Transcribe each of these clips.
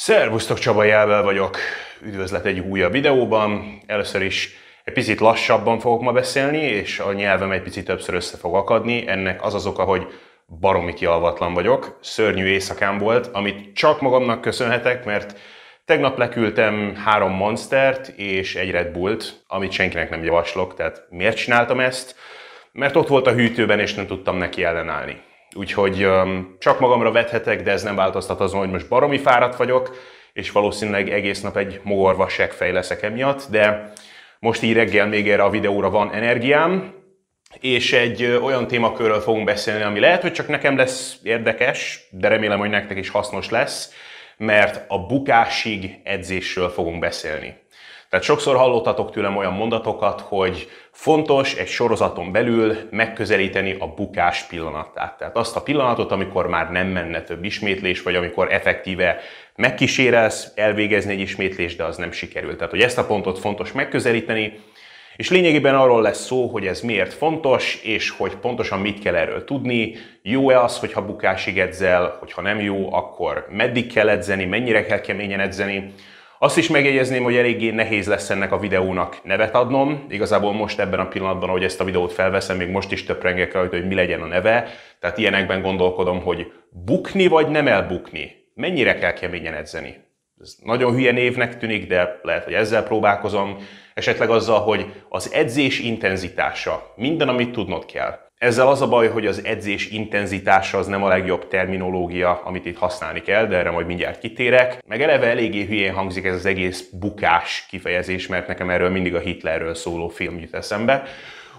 Szervusztok, Csaba Jelvel vagyok. Üdvözlet egy újabb videóban. Először is egy picit lassabban fogok ma beszélni, és a nyelvem egy picit többször össze fog akadni. Ennek az az oka, hogy baromi kialvatlan vagyok. Szörnyű éjszakám volt, amit csak magamnak köszönhetek, mert tegnap leküldtem három Monstert és egy Red Bullt, amit senkinek nem javaslok, tehát miért csináltam ezt? Mert ott volt a hűtőben, és nem tudtam neki ellenállni. Úgyhogy csak magamra vethetek, de ez nem változtat azon, hogy most baromi fáradt vagyok, és valószínűleg egész nap egy mogorva seggfej leszek emiatt, de most így reggel még erre a videóra van energiám, és egy olyan témakörről fogunk beszélni, ami lehet, hogy csak nekem lesz érdekes, de remélem, hogy nektek is hasznos lesz, mert a bukásig edzésről fogunk beszélni. Tehát sokszor hallottatok tőlem olyan mondatokat, hogy fontos egy sorozaton belül megközelíteni a bukás pillanatát. Tehát azt a pillanatot, amikor már nem menne több ismétlés, vagy amikor effektíve megkísérelsz elvégezni egy ismétlést, de az nem sikerült. Tehát, hogy ezt a pontot fontos megközelíteni, és lényegében arról lesz szó, hogy ez miért fontos, és hogy pontosan mit kell erről tudni. Jó-e az, hogyha bukásig edzel, hogyha nem jó, akkor meddig kell edzeni, mennyire kell keményen edzeni. Azt is megjegyezném, hogy eléggé nehéz lesz ennek a videónak nevet adnom. Igazából most ebben a pillanatban, ahogy ezt a videót felveszem, még most is töprengek rajta, hogy mi legyen a neve. Tehát ilyenekben gondolkodom, hogy bukni vagy nem elbukni. Mennyire kell keményen edzeni? Ez nagyon hülye névnek tűnik, de lehet, hogy ezzel próbálkozom. Esetleg azzal, hogy az edzés intenzitása, minden, amit tudnod kell. Ezzel az a baj, hogy az edzés intenzitása az nem a legjobb terminológia, amit itt használni kell, de erre majd mindjárt kitérek. Meg eleve eléggé hülyén hangzik ez az egész bukás kifejezés, mert nekem erről mindig a Hitlerről szóló film jut eszembe.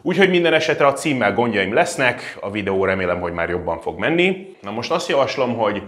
Úgyhogy minden esetre a címmel gondjaim lesznek, a videó remélem, hogy már jobban fog menni. Na most azt javaslom, hogy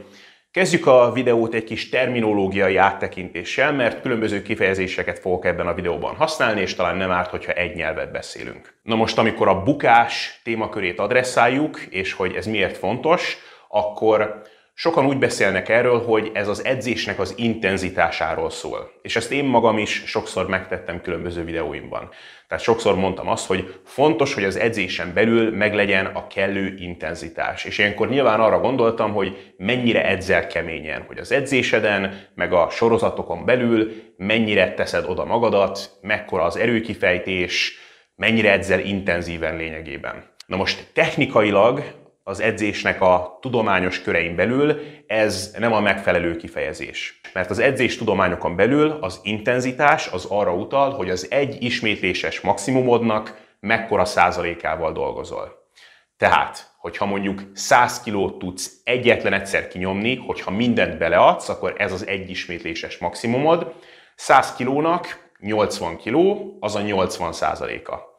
Kezdjük a videót egy kis terminológiai áttekintéssel, mert különböző kifejezéseket fogok ebben a videóban használni, és talán nem árt, hogyha egy nyelvet beszélünk. Na most, amikor a bukás témakörét adresszáljuk, és hogy ez miért fontos, akkor Sokan úgy beszélnek erről, hogy ez az edzésnek az intenzitásáról szól. És ezt én magam is sokszor megtettem különböző videóimban. Tehát sokszor mondtam azt, hogy fontos, hogy az edzésen belül meglegyen a kellő intenzitás. És ilyenkor nyilván arra gondoltam, hogy mennyire edzel keményen, hogy az edzéseden, meg a sorozatokon belül mennyire teszed oda magadat, mekkora az erőkifejtés, mennyire edzel intenzíven lényegében. Na most technikailag az edzésnek a tudományos körein belül ez nem a megfelelő kifejezés. Mert az edzés tudományokon belül az intenzitás az arra utal, hogy az egy ismétléses maximumodnak mekkora százalékával dolgozol. Tehát, hogyha mondjuk 100 kilót tudsz egyetlen egyszer kinyomni, hogyha mindent beleadsz, akkor ez az egy ismétléses maximumod. 100 kilónak 80 kiló, az a 80 százaléka.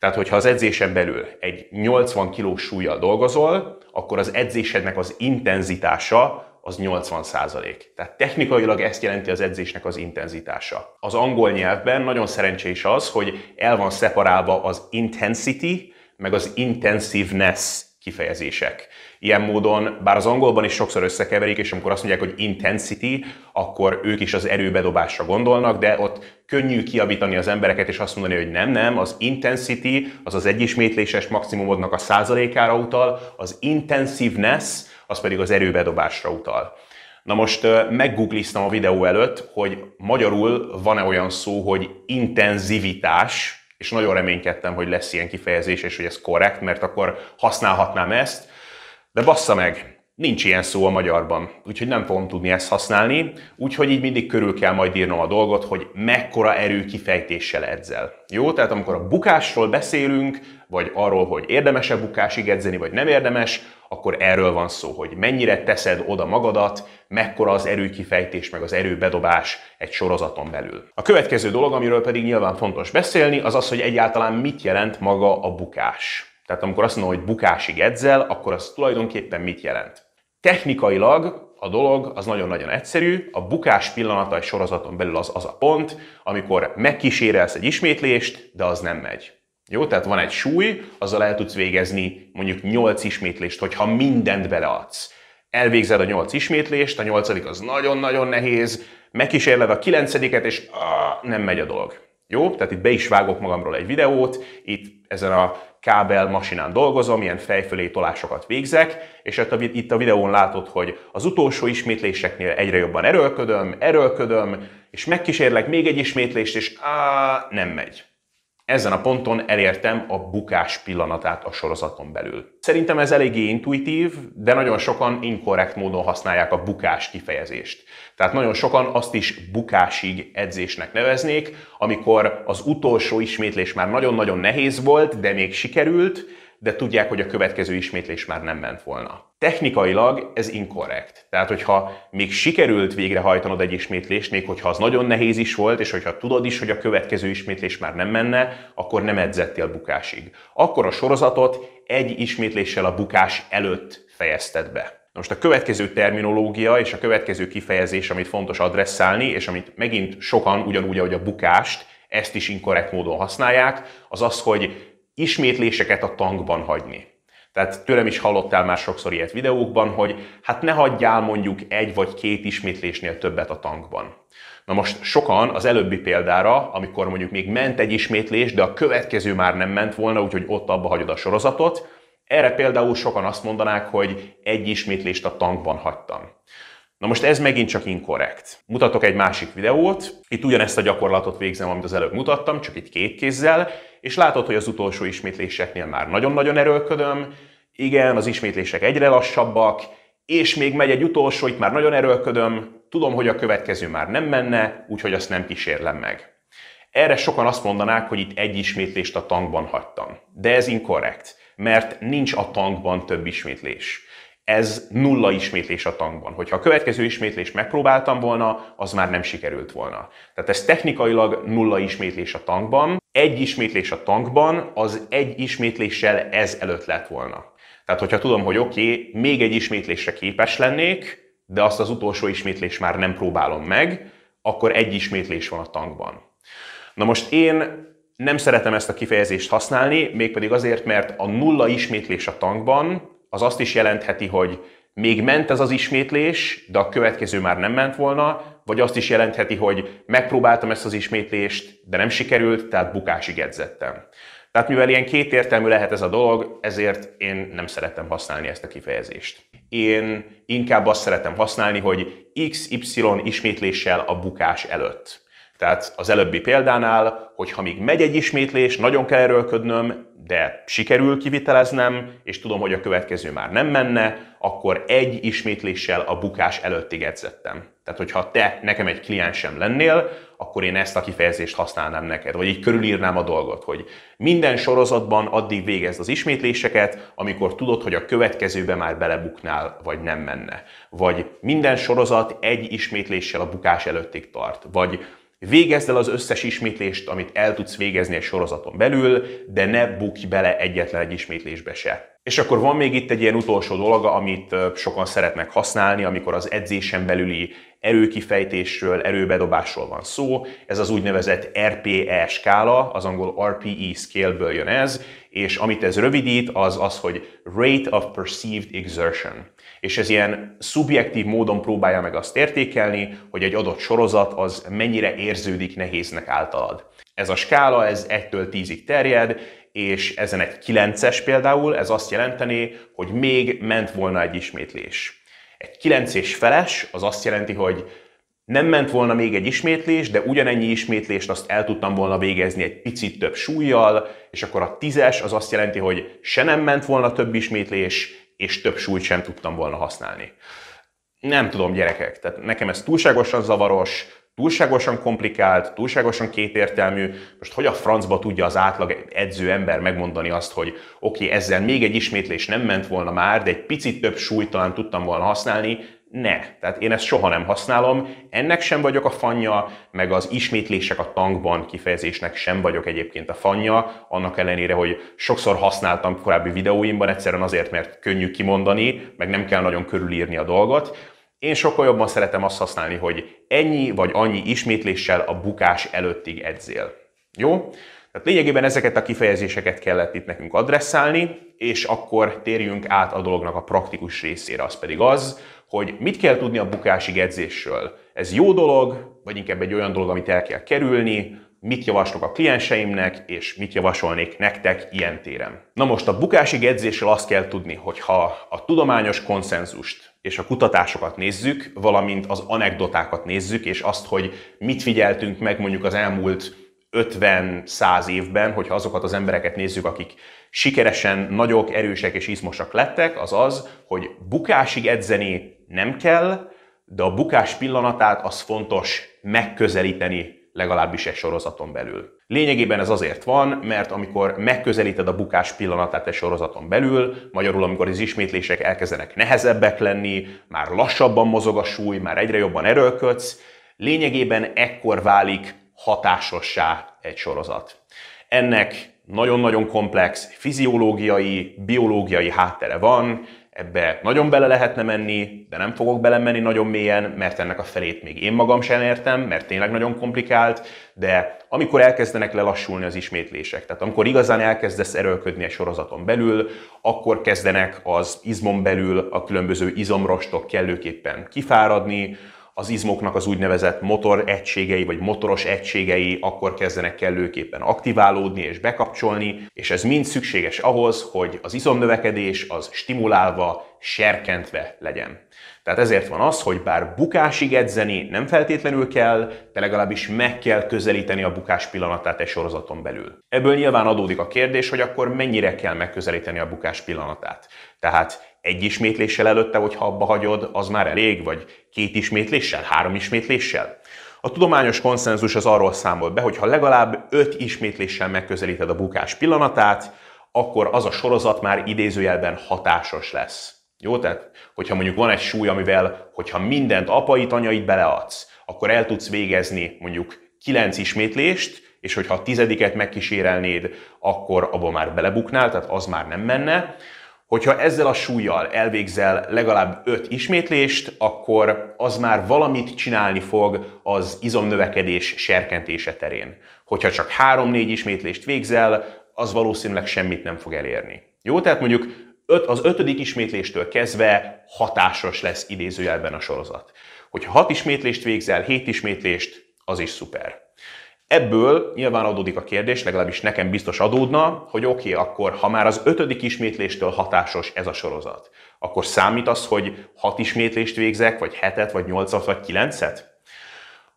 Tehát, hogyha az edzésen belül egy 80 kg súlyjal dolgozol, akkor az edzésednek az intenzitása az 80 százalék. Tehát technikailag ezt jelenti az edzésnek az intenzitása. Az angol nyelvben nagyon szerencsés az, hogy el van szeparálva az intensity, meg az intensiveness kifejezések. Ilyen módon, bár az angolban is sokszor összekeverik, és amikor azt mondják, hogy intensity, akkor ők is az erőbedobásra gondolnak, de ott könnyű kiavítani az embereket, és azt mondani, hogy nem, nem, az intensity, az az egyismétléses maximumodnak a százalékára utal, az intensiveness, az pedig az erőbedobásra utal. Na most meggoogliztam a videó előtt, hogy magyarul van-e olyan szó, hogy intenzivitás, és nagyon reménykedtem, hogy lesz ilyen kifejezés, és hogy ez korrekt, mert akkor használhatnám ezt, de bassza meg, nincs ilyen szó a magyarban, úgyhogy nem fogom tudni ezt használni, úgyhogy így mindig körül kell majd írnom a dolgot, hogy mekkora erő kifejtéssel edzel. Jó, tehát amikor a bukásról beszélünk, vagy arról, hogy érdemes-e bukásig edzeni, vagy nem érdemes, akkor erről van szó, hogy mennyire teszed oda magadat, mekkora az erőkifejtés, meg az erőbedobás egy sorozaton belül. A következő dolog, amiről pedig nyilván fontos beszélni, az az, hogy egyáltalán mit jelent maga a bukás. Tehát amikor azt mondom, hogy bukásig edzel, akkor az tulajdonképpen mit jelent? Technikailag a dolog az nagyon-nagyon egyszerű, a bukás pillanata egy sorozaton belül az az a pont, amikor megkísérelsz egy ismétlést, de az nem megy. Jó, tehát van egy súly, azzal el tudsz végezni mondjuk 8 ismétlést, hogyha mindent beleadsz. Elvégzed a 8 ismétlést, a 8 az nagyon-nagyon nehéz, megkísérled a 9 és ah, nem megy a dolog. Jó, tehát itt be is vágok magamról egy videót, itt ezen a kábel masinán dolgozom, ilyen fejfölé tolásokat végzek, és itt a videón látod, hogy az utolsó ismétléseknél egyre jobban erőlködöm, erőlködöm, és megkísérlek még egy ismétlést, és á, nem megy ezen a ponton elértem a bukás pillanatát a sorozaton belül. Szerintem ez eléggé intuitív, de nagyon sokan inkorrekt módon használják a bukás kifejezést. Tehát nagyon sokan azt is bukásig edzésnek neveznék, amikor az utolsó ismétlés már nagyon-nagyon nehéz volt, de még sikerült, de tudják, hogy a következő ismétlés már nem ment volna. Technikailag ez inkorrekt. Tehát, hogyha még sikerült végrehajtanod egy ismétlést, még hogyha az nagyon nehéz is volt, és hogyha tudod is, hogy a következő ismétlés már nem menne, akkor nem edzettél bukásig. Akkor a sorozatot egy ismétléssel a bukás előtt fejezted be. Most a következő terminológia és a következő kifejezés, amit fontos adresszálni, és amit megint sokan ugyanúgy, ahogy a bukást, ezt is inkorrekt módon használják, az az, hogy ismétléseket a tankban hagyni. Tehát tőlem is hallottál már sokszor ilyet videókban, hogy hát ne hagyjál mondjuk egy vagy két ismétlésnél többet a tankban. Na most sokan az előbbi példára, amikor mondjuk még ment egy ismétlés, de a következő már nem ment volna, úgyhogy ott abba hagyod a sorozatot, erre például sokan azt mondanák, hogy egy ismétlést a tankban hagytam. Na most ez megint csak inkorrekt. Mutatok egy másik videót, itt ugyanezt a gyakorlatot végzem, amit az előbb mutattam, csak itt két kézzel, és látod, hogy az utolsó ismétléseknél már nagyon-nagyon erőlködöm, igen, az ismétlések egyre lassabbak, és még megy egy utolsó, itt már nagyon erőlködöm, tudom, hogy a következő már nem menne, úgyhogy azt nem kísérlem meg. Erre sokan azt mondanák, hogy itt egy ismétlést a tankban hagytam. De ez inkorrekt, mert nincs a tankban több ismétlés ez nulla ismétlés a tankban. Hogyha a következő ismétlést megpróbáltam volna, az már nem sikerült volna. Tehát ez technikailag nulla ismétlés a tankban. Egy ismétlés a tankban, az egy ismétléssel ez előtt lett volna. Tehát, hogyha tudom, hogy oké, okay, még egy ismétlésre képes lennék, de azt az utolsó ismétlés már nem próbálom meg, akkor egy ismétlés van a tankban. Na most én nem szeretem ezt a kifejezést használni, mégpedig azért, mert a nulla ismétlés a tankban az azt is jelentheti, hogy még ment ez az ismétlés, de a következő már nem ment volna, vagy azt is jelentheti, hogy megpróbáltam ezt az ismétlést, de nem sikerült, tehát bukásig edzettem. Tehát mivel ilyen kétértelmű lehet ez a dolog, ezért én nem szeretem használni ezt a kifejezést. Én inkább azt szeretem használni, hogy XY ismétléssel a bukás előtt. Tehát az előbbi példánál, hogyha még megy egy ismétlés, nagyon kell erőlködnöm, de sikerül kiviteleznem, és tudom, hogy a következő már nem menne, akkor egy ismétléssel a bukás előttig edzettem. Tehát, hogyha te nekem egy kliensem lennél, akkor én ezt a kifejezést használnám neked, vagy így körülírnám a dolgot, hogy minden sorozatban addig végezd az ismétléseket, amikor tudod, hogy a következőbe már belebuknál, vagy nem menne. Vagy minden sorozat egy ismétléssel a bukás előttig tart. Vagy Végezd el az összes ismétlést, amit el tudsz végezni egy sorozaton belül, de ne bukj bele egyetlen egy ismétlésbe se. És akkor van még itt egy ilyen utolsó dolog, amit sokan szeretnek használni, amikor az edzésen belüli erőkifejtésről, erőbedobásról van szó. Ez az úgynevezett RPE skála, az angol RPE scale-ből jön ez, és amit ez rövidít, az az, hogy Rate of Perceived Exertion. És ez ilyen szubjektív módon próbálja meg azt értékelni, hogy egy adott sorozat az mennyire érződik nehéznek általad. Ez a skála, ez 1-től 10-ig terjed, és ezen egy 9-es például, ez azt jelenteni, hogy még ment volna egy ismétlés. Egy 9 és feles, az azt jelenti, hogy nem ment volna még egy ismétlés, de ugyanennyi ismétlést azt el tudtam volna végezni egy picit több súlyjal, és akkor a tízes az azt jelenti, hogy se nem ment volna több ismétlés, és több súlyt sem tudtam volna használni. Nem tudom, gyerekek, tehát nekem ez túlságosan zavaros, túlságosan komplikált, túlságosan kétértelmű. Most hogy a francba tudja az átlag edző ember megmondani azt, hogy oké, okay, ezzel még egy ismétlés nem ment volna már, de egy picit több súlyt talán tudtam volna használni, ne. Tehát én ezt soha nem használom, ennek sem vagyok a fanya, meg az ismétlések a tankban kifejezésnek sem vagyok egyébként a fanya, annak ellenére, hogy sokszor használtam korábbi videóimban, egyszerűen azért, mert könnyű kimondani, meg nem kell nagyon körülírni a dolgot. Én sokkal jobban szeretem azt használni, hogy ennyi vagy annyi ismétléssel a bukás előttig edzél. Jó? Tehát lényegében ezeket a kifejezéseket kellett itt nekünk adresszálni, és akkor térjünk át a dolognak a praktikus részére, az pedig az, hogy mit kell tudni a bukásig edzésről. Ez jó dolog, vagy inkább egy olyan dolog, amit el kell kerülni, mit javaslok a klienseimnek, és mit javasolnék nektek ilyen téren. Na most a bukásig edzéssel azt kell tudni, hogy ha a tudományos konszenzust és a kutatásokat nézzük, valamint az anekdotákat nézzük, és azt, hogy mit figyeltünk meg mondjuk az elmúlt 50-100 évben, hogyha azokat az embereket nézzük, akik sikeresen nagyok, erősek és izmosak lettek, az az, hogy bukásig edzeni nem kell, de a bukás pillanatát az fontos megközelíteni legalábbis egy sorozaton belül. Lényegében ez azért van, mert amikor megközelíted a bukás pillanatát egy sorozaton belül, magyarul amikor az ismétlések elkezdenek nehezebbek lenni, már lassabban mozog a súly, már egyre jobban erőlködsz, lényegében ekkor válik hatásossá egy sorozat. Ennek nagyon-nagyon komplex fiziológiai, biológiai háttere van, ebbe nagyon bele lehetne menni, de nem fogok belemenni nagyon mélyen, mert ennek a felét még én magam sem értem, mert tényleg nagyon komplikált, de amikor elkezdenek lelassulni az ismétlések, tehát amikor igazán elkezdesz erőlködni egy sorozaton belül, akkor kezdenek az izmon belül a különböző izomrostok kellőképpen kifáradni, az izmoknak az úgynevezett motor egységei vagy motoros egységei akkor kezdenek kellőképpen aktiválódni és bekapcsolni, és ez mind szükséges ahhoz, hogy az izomnövekedés az stimulálva, serkentve legyen. Tehát ezért van az, hogy bár bukásig edzeni nem feltétlenül kell, de legalábbis meg kell közelíteni a bukás pillanatát egy sorozaton belül. Ebből nyilván adódik a kérdés, hogy akkor mennyire kell megközelíteni a bukás pillanatát. Tehát egy ismétléssel előtte, hogyha abba hagyod, az már elég, vagy két ismétléssel, három ismétléssel? A tudományos konszenzus az arról számol be, hogy ha legalább öt ismétléssel megközelíted a bukás pillanatát, akkor az a sorozat már idézőjelben hatásos lesz. Jó, tehát hogyha mondjuk van egy súly, amivel, hogyha mindent apait, anyait beleadsz, akkor el tudsz végezni mondjuk kilenc ismétlést, és hogyha a tizediket megkísérelnéd, akkor abban már belebuknál, tehát az már nem menne. Hogyha ezzel a súlyjal elvégzel legalább 5 ismétlést, akkor az már valamit csinálni fog az izomnövekedés serkentése terén. Hogyha csak 3-4 ismétlést végzel, az valószínűleg semmit nem fog elérni. Jó, tehát mondjuk az ötödik ismétléstől kezdve hatásos lesz idézőjelben a sorozat. Hogyha 6 ismétlést végzel, 7 ismétlést, az is szuper. Ebből nyilván adódik a kérdés, legalábbis nekem biztos adódna, hogy oké, okay, akkor ha már az ötödik ismétléstől hatásos ez a sorozat, akkor számít az, hogy hat ismétlést végzek, vagy hetet, vagy nyolcat, vagy kilencet?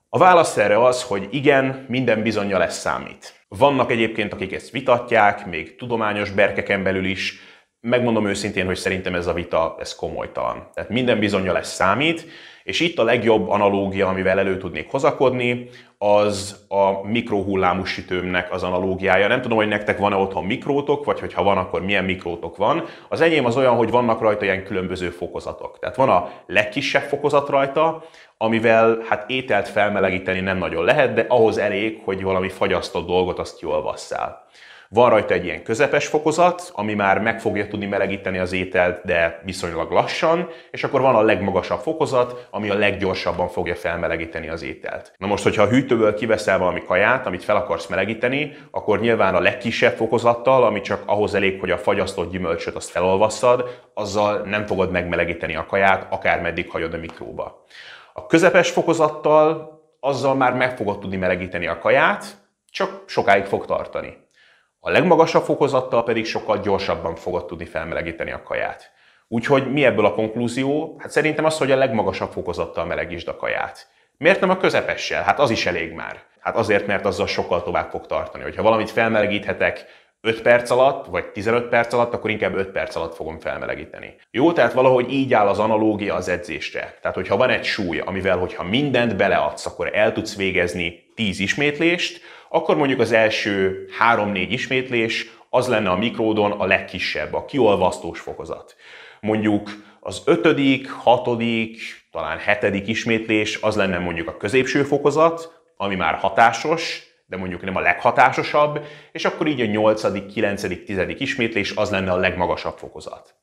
A válasz erre az, hogy igen, minden bizonyja lesz számít. Vannak egyébként, akik ezt vitatják, még tudományos berkeken belül is, megmondom őszintén, hogy szerintem ez a vita, ez komolytalan. Tehát minden bizonyja lesz számít, és itt a legjobb analógia, amivel elő tudnék hozakodni, az a mikrohullámú sütőmnek az analógiája. Nem tudom, hogy nektek van-e otthon mikrótok, vagy hogyha van, akkor milyen mikrótok van. Az enyém az olyan, hogy vannak rajta ilyen különböző fokozatok. Tehát van a legkisebb fokozat rajta, amivel hát ételt felmelegíteni nem nagyon lehet, de ahhoz elég, hogy valami fagyasztott dolgot azt jól vasszál. Van rajta egy ilyen közepes fokozat, ami már meg fogja tudni melegíteni az ételt, de viszonylag lassan, és akkor van a legmagasabb fokozat, ami a leggyorsabban fogja felmelegíteni az ételt. Na most, hogyha a hűtőből kiveszel valami kaját, amit fel akarsz melegíteni, akkor nyilván a legkisebb fokozattal, ami csak ahhoz elég, hogy a fagyasztott gyümölcsöt azt felolvasszad, azzal nem fogod megmelegíteni a kaját, akármeddig hagyod a mikróba. A közepes fokozattal azzal már meg fogod tudni melegíteni a kaját, csak sokáig fog tartani. A legmagasabb fokozattal pedig sokkal gyorsabban fogod tudni felmelegíteni a kaját. Úgyhogy mi ebből a konklúzió? Hát szerintem az, hogy a legmagasabb fokozattal melegítsd a kaját. Miért nem a közepessel? Hát az is elég már. Hát azért, mert azzal sokkal tovább fog tartani. Hogyha valamit felmelegíthetek 5 perc alatt, vagy 15 perc alatt, akkor inkább 5 perc alatt fogom felmelegíteni. Jó, tehát valahogy így áll az analógia az edzésre. Tehát, hogyha van egy súly, amivel, hogyha mindent beleadsz, akkor el tudsz végezni 10 ismétlést, akkor mondjuk az első 3-4 ismétlés az lenne a mikródon a legkisebb, a kiolvasztós fokozat. Mondjuk az ötödik, hatodik, talán hetedik ismétlés az lenne mondjuk a középső fokozat, ami már hatásos, de mondjuk nem a leghatásosabb, és akkor így a nyolcadik, kilencedik, tizedik ismétlés az lenne a legmagasabb fokozat.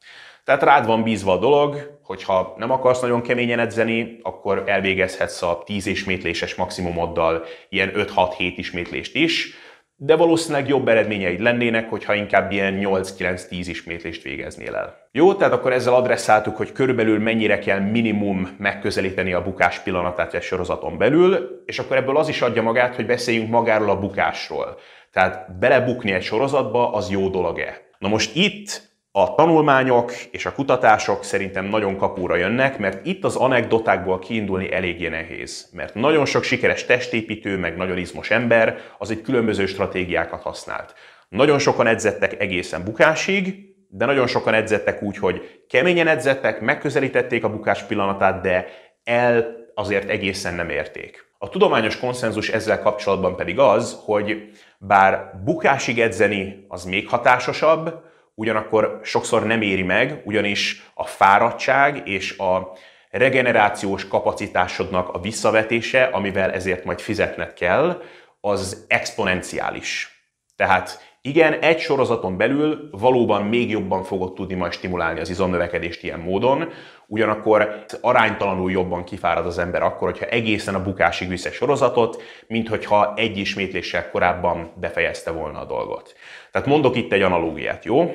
Tehát rád van bízva a dolog, hogyha nem akarsz nagyon keményen edzeni, akkor elvégezhetsz a 10 ismétléses maximumoddal ilyen 5-6-7 ismétlést is, de valószínűleg jobb eredményeid lennének, hogyha inkább ilyen 8-9-10 ismétlést végeznél el. Jó, tehát akkor ezzel adresszáltuk, hogy körülbelül mennyire kell minimum megközelíteni a bukás pillanatát egy sorozaton belül, és akkor ebből az is adja magát, hogy beszéljünk magáról a bukásról. Tehát belebukni egy sorozatba az jó dolog-e. Na most itt a tanulmányok és a kutatások szerintem nagyon kapóra jönnek, mert itt az anekdotákból kiindulni eléggé nehéz. Mert nagyon sok sikeres testépítő, meg nagyon izmos ember az egy különböző stratégiákat használt. Nagyon sokan edzettek egészen bukásig, de nagyon sokan edzettek úgy, hogy keményen edzettek, megközelítették a bukás pillanatát, de el azért egészen nem érték. A tudományos konszenzus ezzel kapcsolatban pedig az, hogy bár bukásig edzeni az még hatásosabb, ugyanakkor sokszor nem éri meg, ugyanis a fáradtság és a regenerációs kapacitásodnak a visszavetése, amivel ezért majd fizetned kell, az exponenciális. Tehát igen, egy sorozaton belül valóban még jobban fogod tudni majd stimulálni az izomnövekedést ilyen módon, ugyanakkor aránytalanul jobban kifárad az ember akkor, hogyha egészen a bukásig visz egy sorozatot, mint hogyha egy ismétléssel korábban befejezte volna a dolgot. Tehát mondok itt egy analógiát, jó?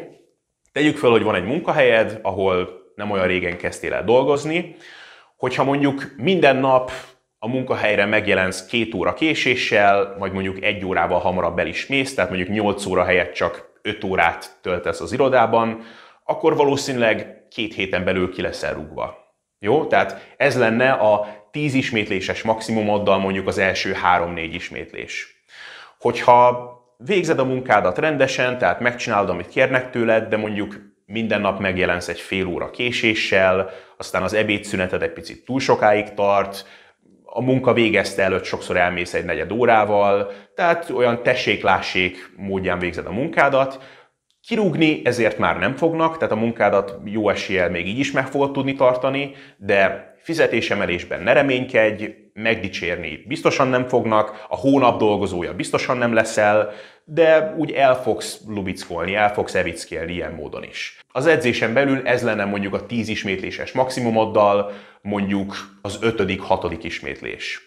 Tegyük fel, hogy van egy munkahelyed, ahol nem olyan régen kezdtél el dolgozni, hogyha mondjuk minden nap a munkahelyre megjelensz két óra késéssel, vagy mondjuk egy órával hamarabb el is mész, tehát mondjuk 8 óra helyett csak 5 órát töltesz az irodában, akkor valószínűleg két héten belül ki leszel rúgva. Jó? Tehát ez lenne a 10 ismétléses maximumoddal mondjuk az első 3-4 ismétlés. Hogyha végzed a munkádat rendesen, tehát megcsinálod, amit kérnek tőled, de mondjuk minden nap megjelensz egy fél óra késéssel, aztán az ebédszüneted egy picit túl sokáig tart, a munka végezte előtt sokszor elmész egy negyed órával, tehát olyan tessék-lássék módján végzed a munkádat. Kirúgni ezért már nem fognak, tehát a munkádat jó eséllyel még így is meg fogod tudni tartani, de fizetésemelésben ne reménykedj, megdicsérni biztosan nem fognak, a hónap dolgozója biztosan nem leszel, de úgy el fogsz lubickolni, el fogsz evickélni ilyen módon is. Az edzésen belül ez lenne mondjuk a 10 ismétléses maximumoddal, mondjuk az 5.-6. ismétlés.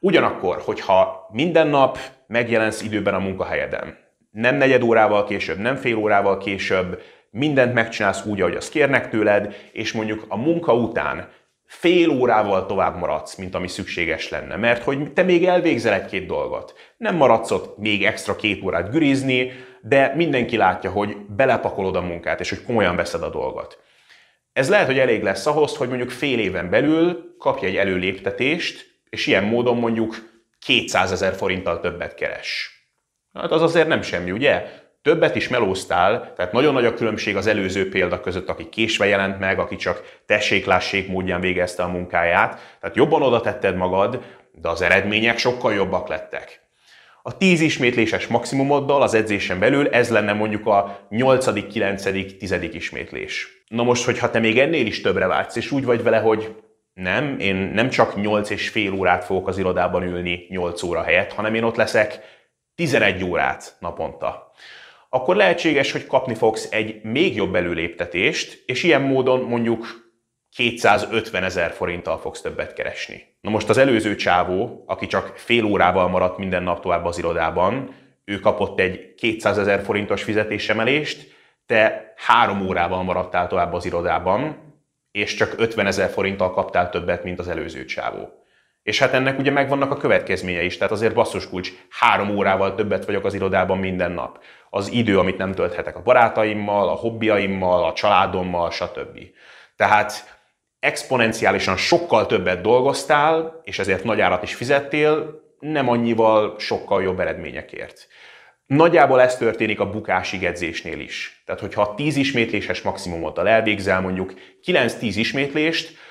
Ugyanakkor, hogyha minden nap megjelensz időben a munkahelyeden, nem negyed órával később, nem fél órával később, mindent megcsinálsz úgy, ahogy azt kérnek tőled, és mondjuk a munka után fél órával tovább maradsz, mint ami szükséges lenne, mert hogy te még elvégzel egy-két dolgot. Nem maradsz ott még extra két órát gürizni, de mindenki látja, hogy belepakolod a munkát, és hogy komolyan veszed a dolgot. Ez lehet, hogy elég lesz ahhoz, hogy mondjuk fél éven belül kapj egy előléptetést, és ilyen módon mondjuk 200 ezer forinttal többet keres. Hát az azért nem semmi, ugye? Többet is melóztál, tehát nagyon nagy a különbség az előző példa között, aki késve jelent meg, aki csak tessék-lássék módján végezte a munkáját. Tehát jobban oda tetted magad, de az eredmények sokkal jobbak lettek. A 10 ismétléses maximumoddal az edzésen belül ez lenne mondjuk a 8., 9., 10. ismétlés. Na most, hogyha te még ennél is többre vágysz, és úgy vagy vele, hogy nem, én nem csak 8 és fél órát fogok az irodában ülni 8 óra helyett, hanem én ott leszek 11 órát naponta akkor lehetséges, hogy kapni fogsz egy még jobb előléptetést, és ilyen módon mondjuk 250 ezer forinttal fogsz többet keresni. Na most az előző csávó, aki csak fél órával maradt minden nap tovább az irodában, ő kapott egy 200 ezer forintos fizetésemelést, te három órával maradtál tovább az irodában, és csak 50 ezer forinttal kaptál többet, mint az előző csávó. És hát ennek ugye megvannak a következménye is, tehát azért basszus kulcs, három órával többet vagyok az irodában minden nap. Az idő, amit nem tölthetek a barátaimmal, a hobbiaimmal, a családommal, stb. Tehát exponenciálisan sokkal többet dolgoztál, és ezért nagy árat is fizettél, nem annyival sokkal jobb eredményekért. Nagyjából ez történik a bukásig edzésnél is. Tehát, hogyha 10 ismétléses maximumot elvégzel mondjuk 9-10 ismétlést,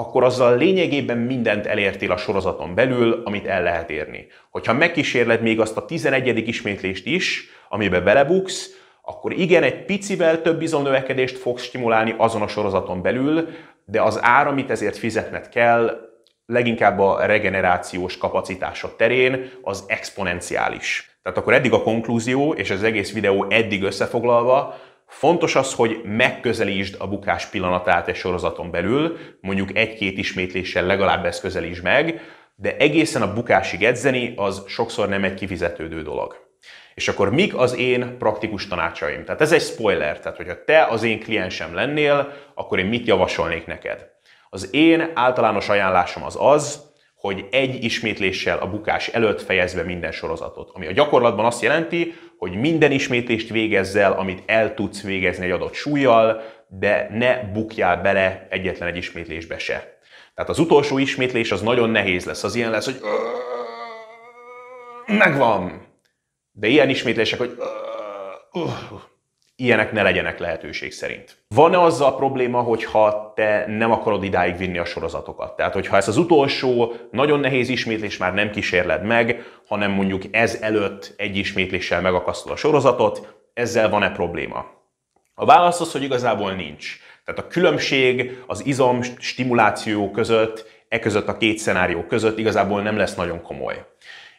akkor azzal lényegében mindent elértél a sorozaton belül, amit el lehet érni. Hogyha megkísérled még azt a 11. ismétlést is, amiben belebuksz, akkor igen, egy picivel több bizonnövekedést fogsz stimulálni azon a sorozaton belül, de az ár, amit ezért fizetned kell, leginkább a regenerációs kapacitásod terén, az exponenciális. Tehát akkor eddig a konklúzió, és az egész videó eddig összefoglalva, Fontos az, hogy megközelítsd a bukás pillanatát egy sorozaton belül, mondjuk egy-két ismétléssel legalább ezt közelítsd meg, de egészen a bukásig edzeni az sokszor nem egy kifizetődő dolog. És akkor mik az én praktikus tanácsaim? Tehát ez egy spoiler, tehát hogyha te az én kliensem lennél, akkor én mit javasolnék neked? Az én általános ajánlásom az az, hogy egy ismétléssel a bukás előtt fejezve minden sorozatot. Ami a gyakorlatban azt jelenti, hogy minden ismétlést végezzel, amit el tudsz végezni egy adott súlyjal, de ne bukjál bele egyetlen egy ismétlésbe se. Tehát az utolsó ismétlés az nagyon nehéz lesz. Az ilyen lesz, hogy megvan. De ilyen ismétlések, hogy ilyenek ne legyenek lehetőség szerint. Van-e azzal probléma, hogyha te nem akarod idáig vinni a sorozatokat? Tehát, hogyha ez az utolsó, nagyon nehéz ismétlés már nem kísérled meg, hanem mondjuk ez előtt egy ismétléssel megakasztod a sorozatot, ezzel van-e probléma? A válasz az, hogy igazából nincs. Tehát a különbség az izom stimuláció között, e között a két szenárió között igazából nem lesz nagyon komoly.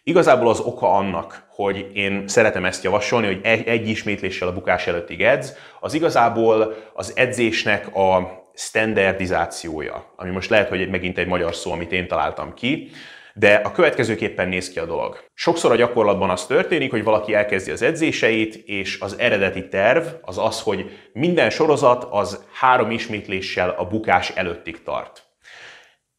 Igazából az oka annak, hogy én szeretem ezt javasolni, hogy egy, ismétléssel a bukás előttig edz, az igazából az edzésnek a standardizációja, ami most lehet, hogy megint egy magyar szó, amit én találtam ki, de a következőképpen néz ki a dolog. Sokszor a gyakorlatban az történik, hogy valaki elkezdi az edzéseit, és az eredeti terv az az, hogy minden sorozat az három ismétléssel a bukás előttig tart.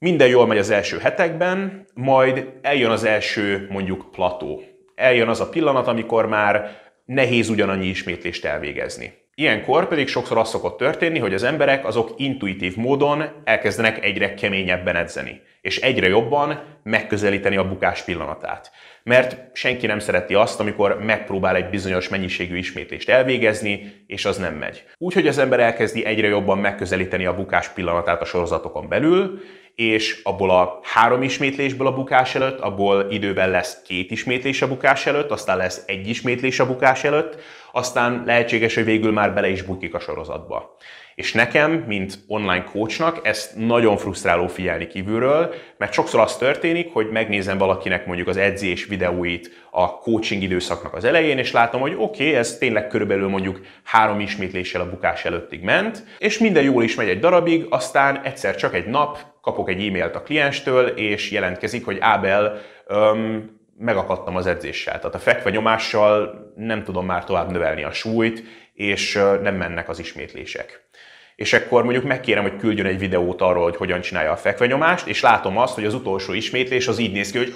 Minden jól megy az első hetekben, majd eljön az első mondjuk plató. Eljön az a pillanat, amikor már nehéz ugyanannyi ismétlést elvégezni. Ilyenkor pedig sokszor az szokott történni, hogy az emberek azok intuitív módon elkezdenek egyre keményebben edzeni, és egyre jobban megközelíteni a bukás pillanatát. Mert senki nem szereti azt, amikor megpróbál egy bizonyos mennyiségű ismétlést elvégezni, és az nem megy. Úgyhogy az ember elkezdi egyre jobban megközelíteni a bukás pillanatát a sorozatokon belül, és abból a három ismétlésből a bukás előtt, abból időben lesz két ismétlés a bukás előtt, aztán lesz egy ismétlés a bukás előtt, aztán lehetséges, hogy végül már bele is bukik a sorozatba. És nekem, mint online coachnak, ezt nagyon frusztráló figyelni kívülről, mert sokszor az történik, hogy megnézem valakinek mondjuk az edzés videóit a coaching időszaknak az elején, és látom, hogy oké, okay, ez tényleg körülbelül mondjuk három ismétléssel a bukás előttig ment, és minden jól is megy egy darabig, aztán egyszer csak egy nap kapok egy e-mailt a klienstől, és jelentkezik, hogy Ábel, öm, megakadtam az edzéssel. Tehát a fekve nyomással nem tudom már tovább növelni a súlyt, és nem mennek az ismétlések. És akkor mondjuk megkérem, hogy küldjön egy videót arról, hogy hogyan csinálja a fekvenyomást, és látom azt, hogy az utolsó ismétlés az így néz ki, hogy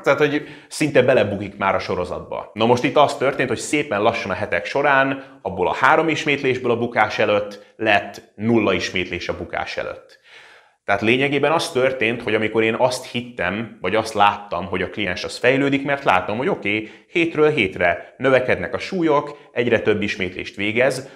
tehát, hogy szinte belebukik már a sorozatba. Na most itt az történt, hogy szépen lassan a hetek során abból a három ismétlésből a bukás előtt lett nulla ismétlés a bukás előtt. Tehát lényegében az történt, hogy amikor én azt hittem, vagy azt láttam, hogy a kliens az fejlődik, mert látom, hogy oké, okay, hétről hétre növekednek a súlyok, egyre több ismétlést végez,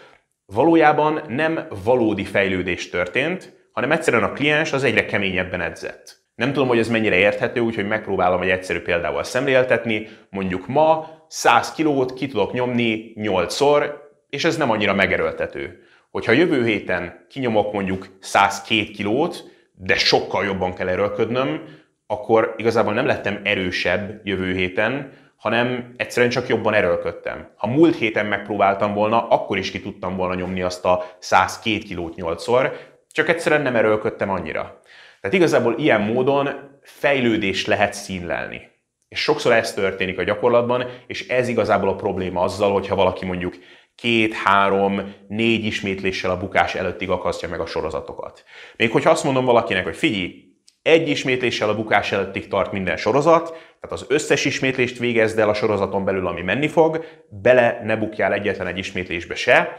valójában nem valódi fejlődés történt, hanem egyszerűen a kliens az egyre keményebben edzett. Nem tudom, hogy ez mennyire érthető, úgyhogy megpróbálom egy egyszerű példával szemléltetni. Mondjuk ma 100 kilót ki tudok nyomni 8-szor, és ez nem annyira megerőltető. Hogyha jövő héten kinyomok mondjuk 102 kilót, de sokkal jobban kell erőlködnöm, akkor igazából nem lettem erősebb jövő héten, hanem egyszerűen csak jobban erőlködtem. Ha múlt héten megpróbáltam volna, akkor is ki tudtam volna nyomni azt a 102 kilót 8-szor, csak egyszerűen nem erőlködtem annyira. Tehát igazából ilyen módon fejlődést lehet színlelni. És sokszor ez történik a gyakorlatban, és ez igazából a probléma azzal, hogyha valaki mondjuk két, három, négy ismétléssel a bukás előttig akasztja meg a sorozatokat. Még hogyha azt mondom valakinek, hogy figyelj, egy ismétléssel a bukás előttig tart minden sorozat, tehát az összes ismétlést végezd el a sorozaton belül, ami menni fog, bele ne bukjál egyetlen egy ismétlésbe se,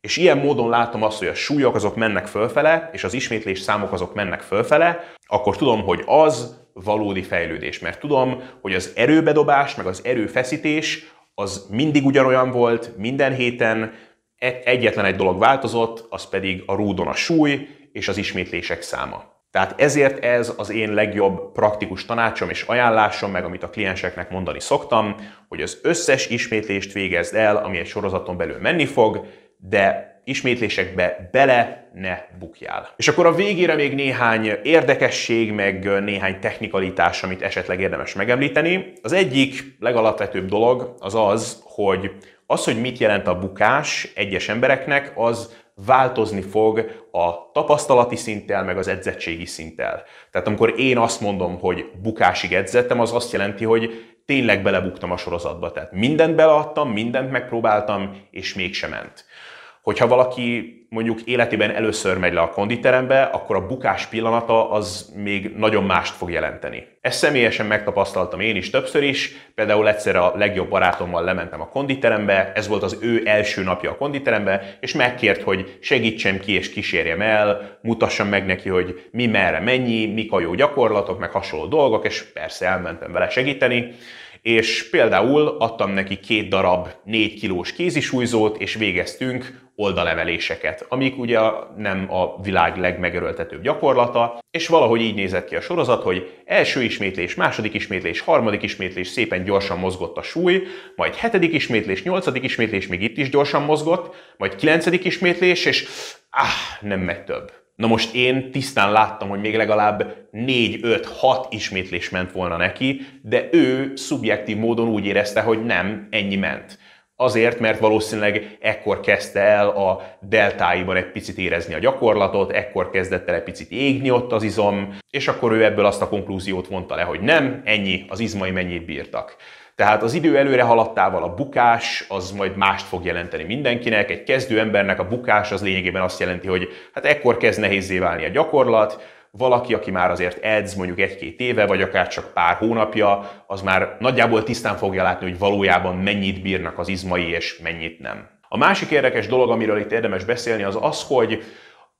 és ilyen módon látom azt, hogy a súlyok azok mennek fölfele, és az ismétlés számok azok mennek fölfele, akkor tudom, hogy az valódi fejlődés. Mert tudom, hogy az erőbedobás, meg az erőfeszítés az mindig ugyanolyan volt, minden héten e- egyetlen egy dolog változott, az pedig a rúdon a súly és az ismétlések száma. Tehát ezért ez az én legjobb praktikus tanácsom és ajánlásom, meg amit a klienseknek mondani szoktam, hogy az összes ismétlést végezd el, ami egy sorozaton belül menni fog, de ismétlésekbe bele ne bukjál. És akkor a végére még néhány érdekesség, meg néhány technikalitás, amit esetleg érdemes megemlíteni. Az egyik legalapvetőbb dolog az az, hogy az, hogy mit jelent a bukás egyes embereknek, az változni fog a tapasztalati szinttel, meg az edzettségi szinttel. Tehát amikor én azt mondom, hogy bukásig edzettem, az azt jelenti, hogy tényleg belebuktam a sorozatba. Tehát mindent beleadtam, mindent megpróbáltam, és mégsem ment. Hogyha valaki mondjuk életében először megy le a konditerembe, akkor a bukás pillanata az még nagyon mást fog jelenteni. Ezt személyesen megtapasztaltam én is többször is, például egyszer a legjobb barátommal lementem a konditerembe, ez volt az ő első napja a konditerembe, és megkért, hogy segítsem ki és kísérjem el, mutassam meg neki, hogy mi merre mennyi, mik a jó gyakorlatok, meg hasonló dolgok, és persze elmentem vele segíteni és például adtam neki két darab 4 kilós kézisújzót, és végeztünk oldalemeléseket, amik ugye nem a világ legmegerőltetőbb gyakorlata, és valahogy így nézett ki a sorozat, hogy első ismétlés, második ismétlés, harmadik ismétlés szépen gyorsan mozgott a súly, majd hetedik ismétlés, nyolcadik ismétlés még itt is gyorsan mozgott, majd kilencedik ismétlés, és áh, nem megy több. Na most én tisztán láttam, hogy még legalább 4-5-6 ismétlés ment volna neki, de ő szubjektív módon úgy érezte, hogy nem, ennyi ment. Azért, mert valószínűleg ekkor kezdte el a deltáiban egy picit érezni a gyakorlatot, ekkor kezdett el egy picit égni ott az izom, és akkor ő ebből azt a konklúziót vonta le, hogy nem, ennyi, az izmai mennyit bírtak. Tehát az idő előre haladtával a bukás az majd mást fog jelenteni mindenkinek. Egy kezdő embernek a bukás az lényegében azt jelenti, hogy hát ekkor kezd nehézé válni a gyakorlat, valaki, aki már azért edz mondjuk egy-két éve, vagy akár csak pár hónapja, az már nagyjából tisztán fogja látni, hogy valójában mennyit bírnak az izmai, és mennyit nem. A másik érdekes dolog, amiről itt érdemes beszélni, az az, hogy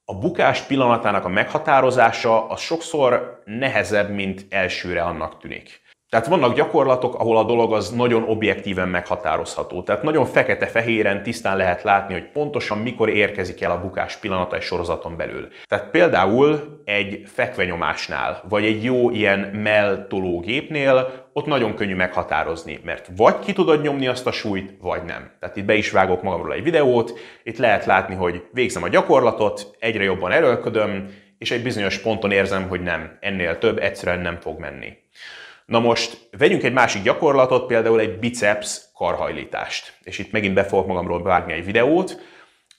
a bukás pillanatának a meghatározása az sokszor nehezebb, mint elsőre annak tűnik. Tehát vannak gyakorlatok, ahol a dolog az nagyon objektíven meghatározható. Tehát nagyon fekete-fehéren tisztán lehet látni, hogy pontosan mikor érkezik el a bukás pillanata egy sorozaton belül. Tehát például egy fekvenyomásnál, vagy egy jó ilyen melltoló gépnél ott nagyon könnyű meghatározni, mert vagy ki tudod nyomni azt a súlyt, vagy nem. Tehát itt be is vágok magamról egy videót, itt lehet látni, hogy végzem a gyakorlatot, egyre jobban erőlködöm, és egy bizonyos ponton érzem, hogy nem, ennél több egyszerűen nem fog menni. Na most vegyünk egy másik gyakorlatot, például egy biceps karhajlítást. És itt megint be fogok magamról vágni egy videót.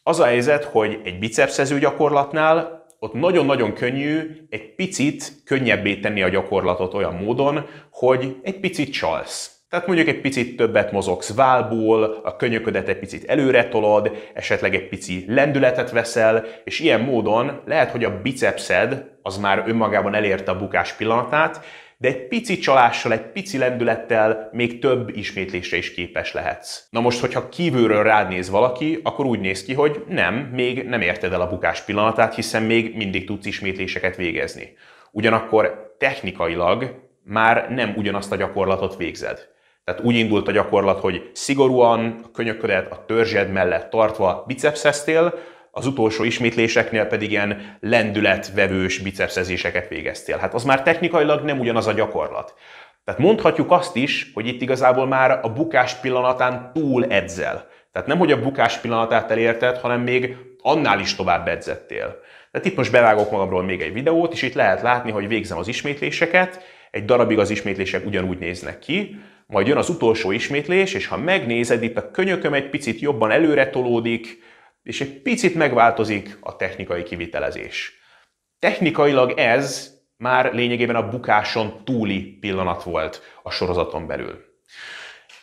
Az a helyzet, hogy egy bicepszező gyakorlatnál ott nagyon-nagyon könnyű egy picit könnyebbé tenni a gyakorlatot olyan módon, hogy egy picit csalsz. Tehát mondjuk egy picit többet mozogsz válból, a könyöködet egy picit előre tolod, esetleg egy pici lendületet veszel, és ilyen módon lehet, hogy a bicepszed az már önmagában elérte a bukás pillanatát, de egy pici csalással, egy pici lendülettel még több ismétlésre is képes lehetsz. Na most, hogyha kívülről rád néz valaki, akkor úgy néz ki, hogy nem, még nem érted el a bukás pillanatát, hiszen még mindig tudsz ismétléseket végezni. Ugyanakkor technikailag már nem ugyanazt a gyakorlatot végzed. Tehát úgy indult a gyakorlat, hogy szigorúan a könyöködet a törzsed mellett tartva bicepszeztél, az utolsó ismétléseknél pedig ilyen lendületvevős bicepszezéseket végeztél. Hát az már technikailag nem ugyanaz a gyakorlat. Tehát mondhatjuk azt is, hogy itt igazából már a bukás pillanatán túl edzel. Tehát nem, hogy a bukás pillanatát elérted, hanem még annál is tovább edzettél. Tehát itt most bevágok magamról még egy videót, és itt lehet látni, hogy végzem az ismétléseket, egy darabig az ismétlések ugyanúgy néznek ki, majd jön az utolsó ismétlés, és ha megnézed, itt a könyököm egy picit jobban előre tolódik, és egy picit megváltozik a technikai kivitelezés. Technikailag ez már lényegében a bukáson túli pillanat volt a sorozaton belül.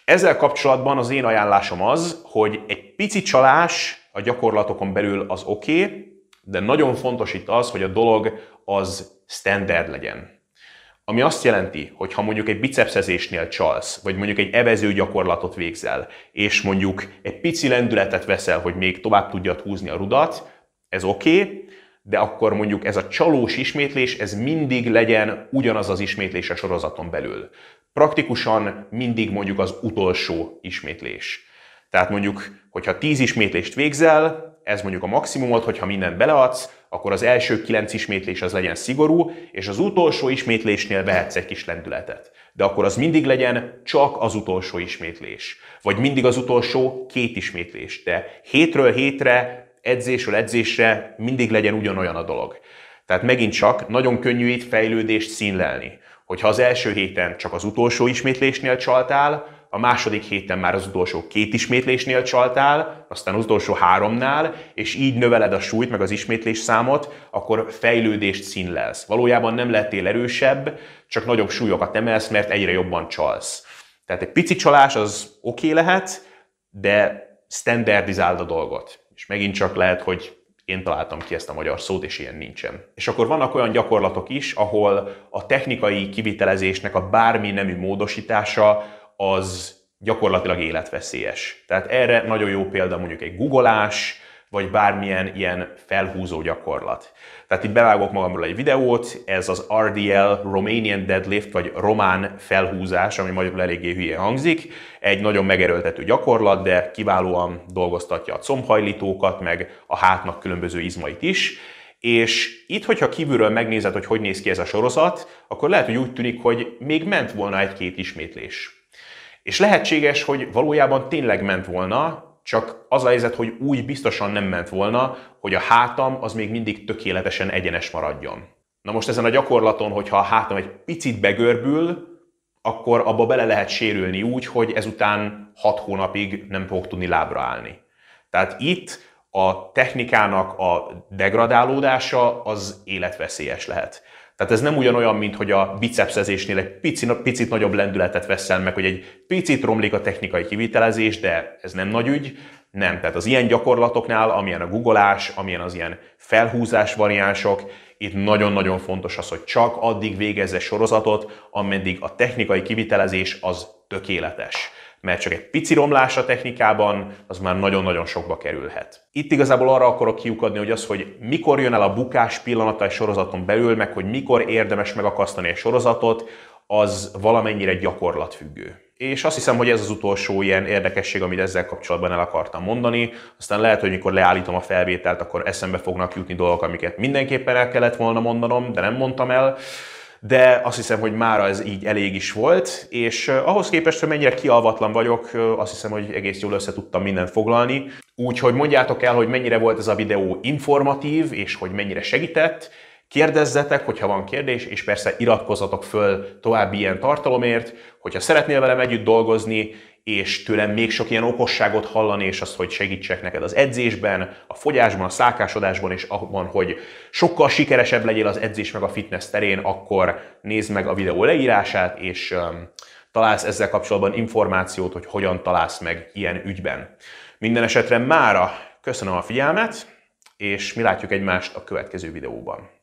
Ezzel kapcsolatban az én ajánlásom az, hogy egy pici csalás a gyakorlatokon belül az oké, okay, de nagyon fontos itt az, hogy a dolog az standard legyen. Ami azt jelenti, hogy ha mondjuk egy bicepszezésnél csalsz, vagy mondjuk egy evező gyakorlatot végzel, és mondjuk egy pici lendületet veszel, hogy még tovább tudjad húzni a rudat, ez oké, okay, de akkor mondjuk ez a csalós ismétlés, ez mindig legyen ugyanaz az ismétlés a sorozaton belül. Praktikusan mindig mondjuk az utolsó ismétlés. Tehát mondjuk, hogyha 10 ismétlést végzel, ez mondjuk a maximumot, hogyha mindent beleadsz, akkor az első kilenc ismétlés az legyen szigorú, és az utolsó ismétlésnél vehetsz egy kis lendületet. De akkor az mindig legyen csak az utolsó ismétlés. Vagy mindig az utolsó két ismétlés. De hétről hétre, edzésről edzésre mindig legyen ugyanolyan a dolog. Tehát megint csak nagyon könnyű itt fejlődést színlelni. Hogyha az első héten csak az utolsó ismétlésnél csaltál, a második héten már az utolsó két ismétlésnél csaltál, aztán az utolsó háromnál, és így növeled a súlyt, meg az ismétlés számot, akkor fejlődést színlelsz. Valójában nem lettél erősebb, csak nagyobb súlyokat emelsz, mert egyre jobban csalsz. Tehát egy pici csalás az oké okay lehet, de standardizáld a dolgot. És megint csak lehet, hogy én találtam ki ezt a magyar szót, és ilyen nincsen. És akkor vannak olyan gyakorlatok is, ahol a technikai kivitelezésnek a bármi nemű módosítása az gyakorlatilag életveszélyes. Tehát erre nagyon jó példa mondjuk egy googolás, vagy bármilyen ilyen felhúzó gyakorlat. Tehát itt bevágok magamról egy videót, ez az RDL, Romanian Deadlift, vagy román felhúzás, ami magyarul eléggé hülye hangzik. Egy nagyon megerőltető gyakorlat, de kiválóan dolgoztatja a combhajlítókat, meg a hátnak különböző izmait is. És itt, hogyha kívülről megnézed, hogy hogy néz ki ez a sorozat, akkor lehet, hogy úgy tűnik, hogy még ment volna egy-két ismétlés. És lehetséges, hogy valójában tényleg ment volna, csak az a helyzet, hogy úgy biztosan nem ment volna, hogy a hátam az még mindig tökéletesen egyenes maradjon. Na most ezen a gyakorlaton, hogyha a hátam egy picit begörbül, akkor abba bele lehet sérülni úgy, hogy ezután 6 hónapig nem fogok tudni lábra állni. Tehát itt a technikának a degradálódása az életveszélyes lehet. Tehát ez nem ugyanolyan, mint hogy a bicepszezésnél egy picit, picit nagyobb lendületet veszel meg, hogy egy picit romlik a technikai kivitelezés, de ez nem nagy ügy. Nem, tehát az ilyen gyakorlatoknál, amilyen a googolás, amilyen az ilyen felhúzás variánsok, itt nagyon-nagyon fontos az, hogy csak addig végezze sorozatot, ameddig a technikai kivitelezés az tökéletes mert csak egy pici romlás a technikában, az már nagyon-nagyon sokba kerülhet. Itt igazából arra akarok kiukadni, hogy az, hogy mikor jön el a bukás pillanata egy sorozaton belül, meg hogy mikor érdemes megakasztani egy sorozatot, az valamennyire gyakorlatfüggő. És azt hiszem, hogy ez az utolsó ilyen érdekesség, amit ezzel kapcsolatban el akartam mondani. Aztán lehet, hogy mikor leállítom a felvételt, akkor eszembe fognak jutni dolgok, amiket mindenképpen el kellett volna mondanom, de nem mondtam el de azt hiszem, hogy mára ez így elég is volt, és ahhoz képest, hogy mennyire kialvatlan vagyok, azt hiszem, hogy egész jól össze tudtam mindent foglalni. Úgyhogy mondjátok el, hogy mennyire volt ez a videó informatív, és hogy mennyire segített, Kérdezzetek, hogyha van kérdés, és persze iratkozzatok föl további ilyen tartalomért, hogyha szeretnél velem együtt dolgozni, és tőlem még sok ilyen okosságot hallani, és azt, hogy segítsek neked az edzésben, a fogyásban, a szálkásodásban, és abban, hogy sokkal sikeresebb legyél az edzés meg a fitness terén, akkor nézd meg a videó leírását, és um, találsz ezzel kapcsolatban információt, hogy hogyan találsz meg ilyen ügyben. Minden esetre mára köszönöm a figyelmet, és mi látjuk egymást a következő videóban.